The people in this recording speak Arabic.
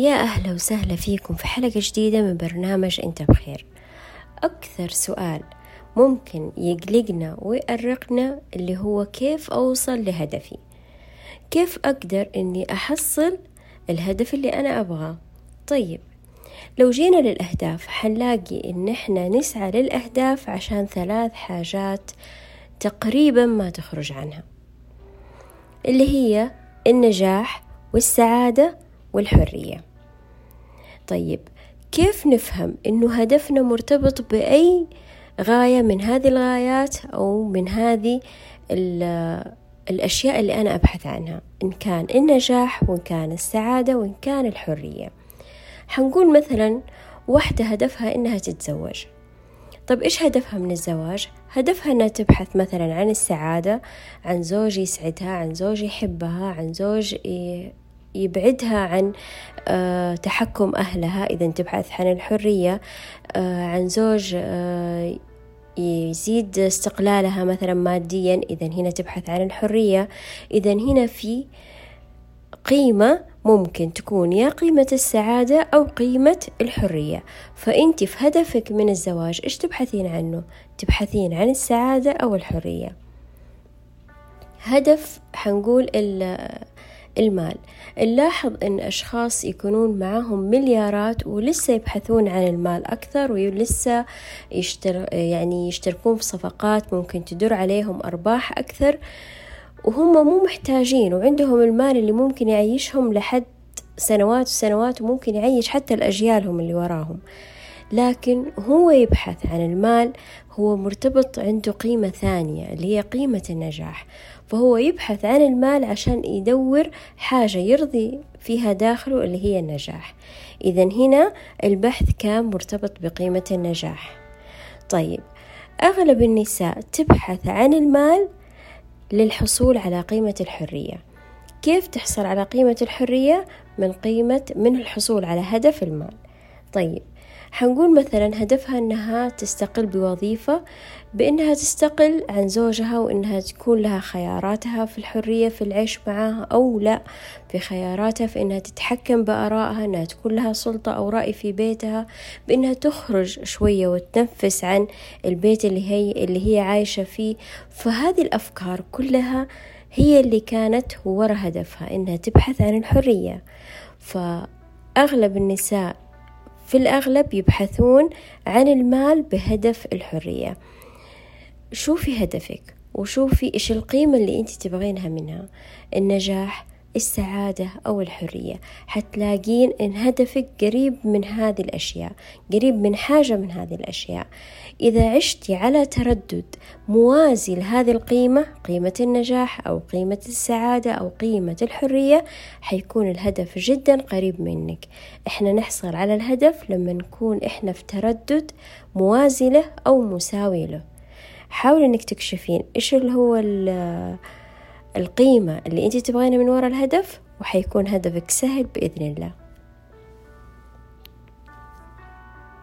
يا أهلا وسهلا فيكم في حلقة جديدة من برنامج أنت بخير. أكثر سؤال ممكن يقلقنا ويأرقنا اللي هو كيف أوصل لهدفي؟ كيف أقدر أني أحصل الهدف اللي أنا أبغاه؟ طيب لو جينا للأهداف حنلاقي إن إحنا نسعى للأهداف عشان ثلاث حاجات تقريبا ما تخرج عنها. اللي هي النجاح والسعادة والحرية. طيب كيف نفهم إنه هدفنا مرتبط بأي غاية من هذه الغايات أو من هذه الأشياء اللي أنا أبحث عنها؟ إن كان النجاح وإن كان السعادة وإن كان الحرية. حنقول مثلا واحدة هدفها إنها تتزوج. طب إيش هدفها من الزواج؟ هدفها إنها تبحث مثلا عن السعادة عن زوج يسعدها عن زوج يحبها عن زوج يبعدها عن آه، تحكم أهلها. إذا تبحث عن الحرية آه، عن زوج آه، يزيد استقلالها مثلا ماديا إذا هنا تبحث عن الحرية. إذا هنا في قيمة ممكن تكون يا قيمة السعادة أو قيمة الحرية. فأنت في هدفك من الزواج إيش تبحثين عنه؟ تبحثين عن السعادة أو الحرية. هدف حنقول المال. نلاحظ أن أشخاص يكونون معهم مليارات ولسه يبحثون عن المال أكثر ولسه يشتر يعني يشتركون في صفقات ممكن تدر عليهم أرباح أكثر. وهم مو محتاجين وعندهم المال اللي ممكن يعيشهم لحد سنوات وسنوات وممكن يعيش حتى الأجيالهم اللي وراهم. لكن هو يبحث عن المال هو مرتبط عنده قيمة ثانية اللي هي قيمة النجاح. فهو يبحث عن المال عشان يدور حاجة يرضي فيها داخله اللي هي النجاح. إذا هنا البحث كان مرتبط بقيمة النجاح. طيب أغلب النساء تبحث عن المال للحصول على قيمة الحرية. كيف تحصل على قيمة الحرية؟ من قيمة من الحصول على هدف المال. طيب حنقول مثلا هدفها أنها تستقل بوظيفة بأنها تستقل عن زوجها وأنها تكون لها خياراتها في الحرية في العيش معها أو لا في خياراتها في أنها تتحكم بآرائها أنها تكون لها سلطة أو رأي في بيتها بأنها تخرج شوية وتنفس عن البيت اللي هي اللي هي عايشة فيه. فهذه الأفكار كلها هي اللي كانت ورا هدفها إنها تبحث عن الحرية. فأغلب النساء في الأغلب يبحثون عن المال بهدف الحرية. شوفي هدفك؟ وشوفي إيش القيمة اللي أنت تبغينها منها؟ النجاح السعادة أو الحرية. حتلاقين إن هدفك قريب من هذه الأشياء قريب من حاجة من هذه الأشياء. إذا عشتي على تردد موازي لهذه القيمة قيمة النجاح أو قيمة السعادة أو قيمة الحرية حيكون الهدف جدا قريب منك. إحنا نحصل على الهدف لما نكون إحنا في تردد موازي له أو مساوي له. حاولي إنك تكشفين إيش اللي هو القيمة اللي أنت تبغينها من وراء الهدف وحيكون هدفك سهل بإذن الله.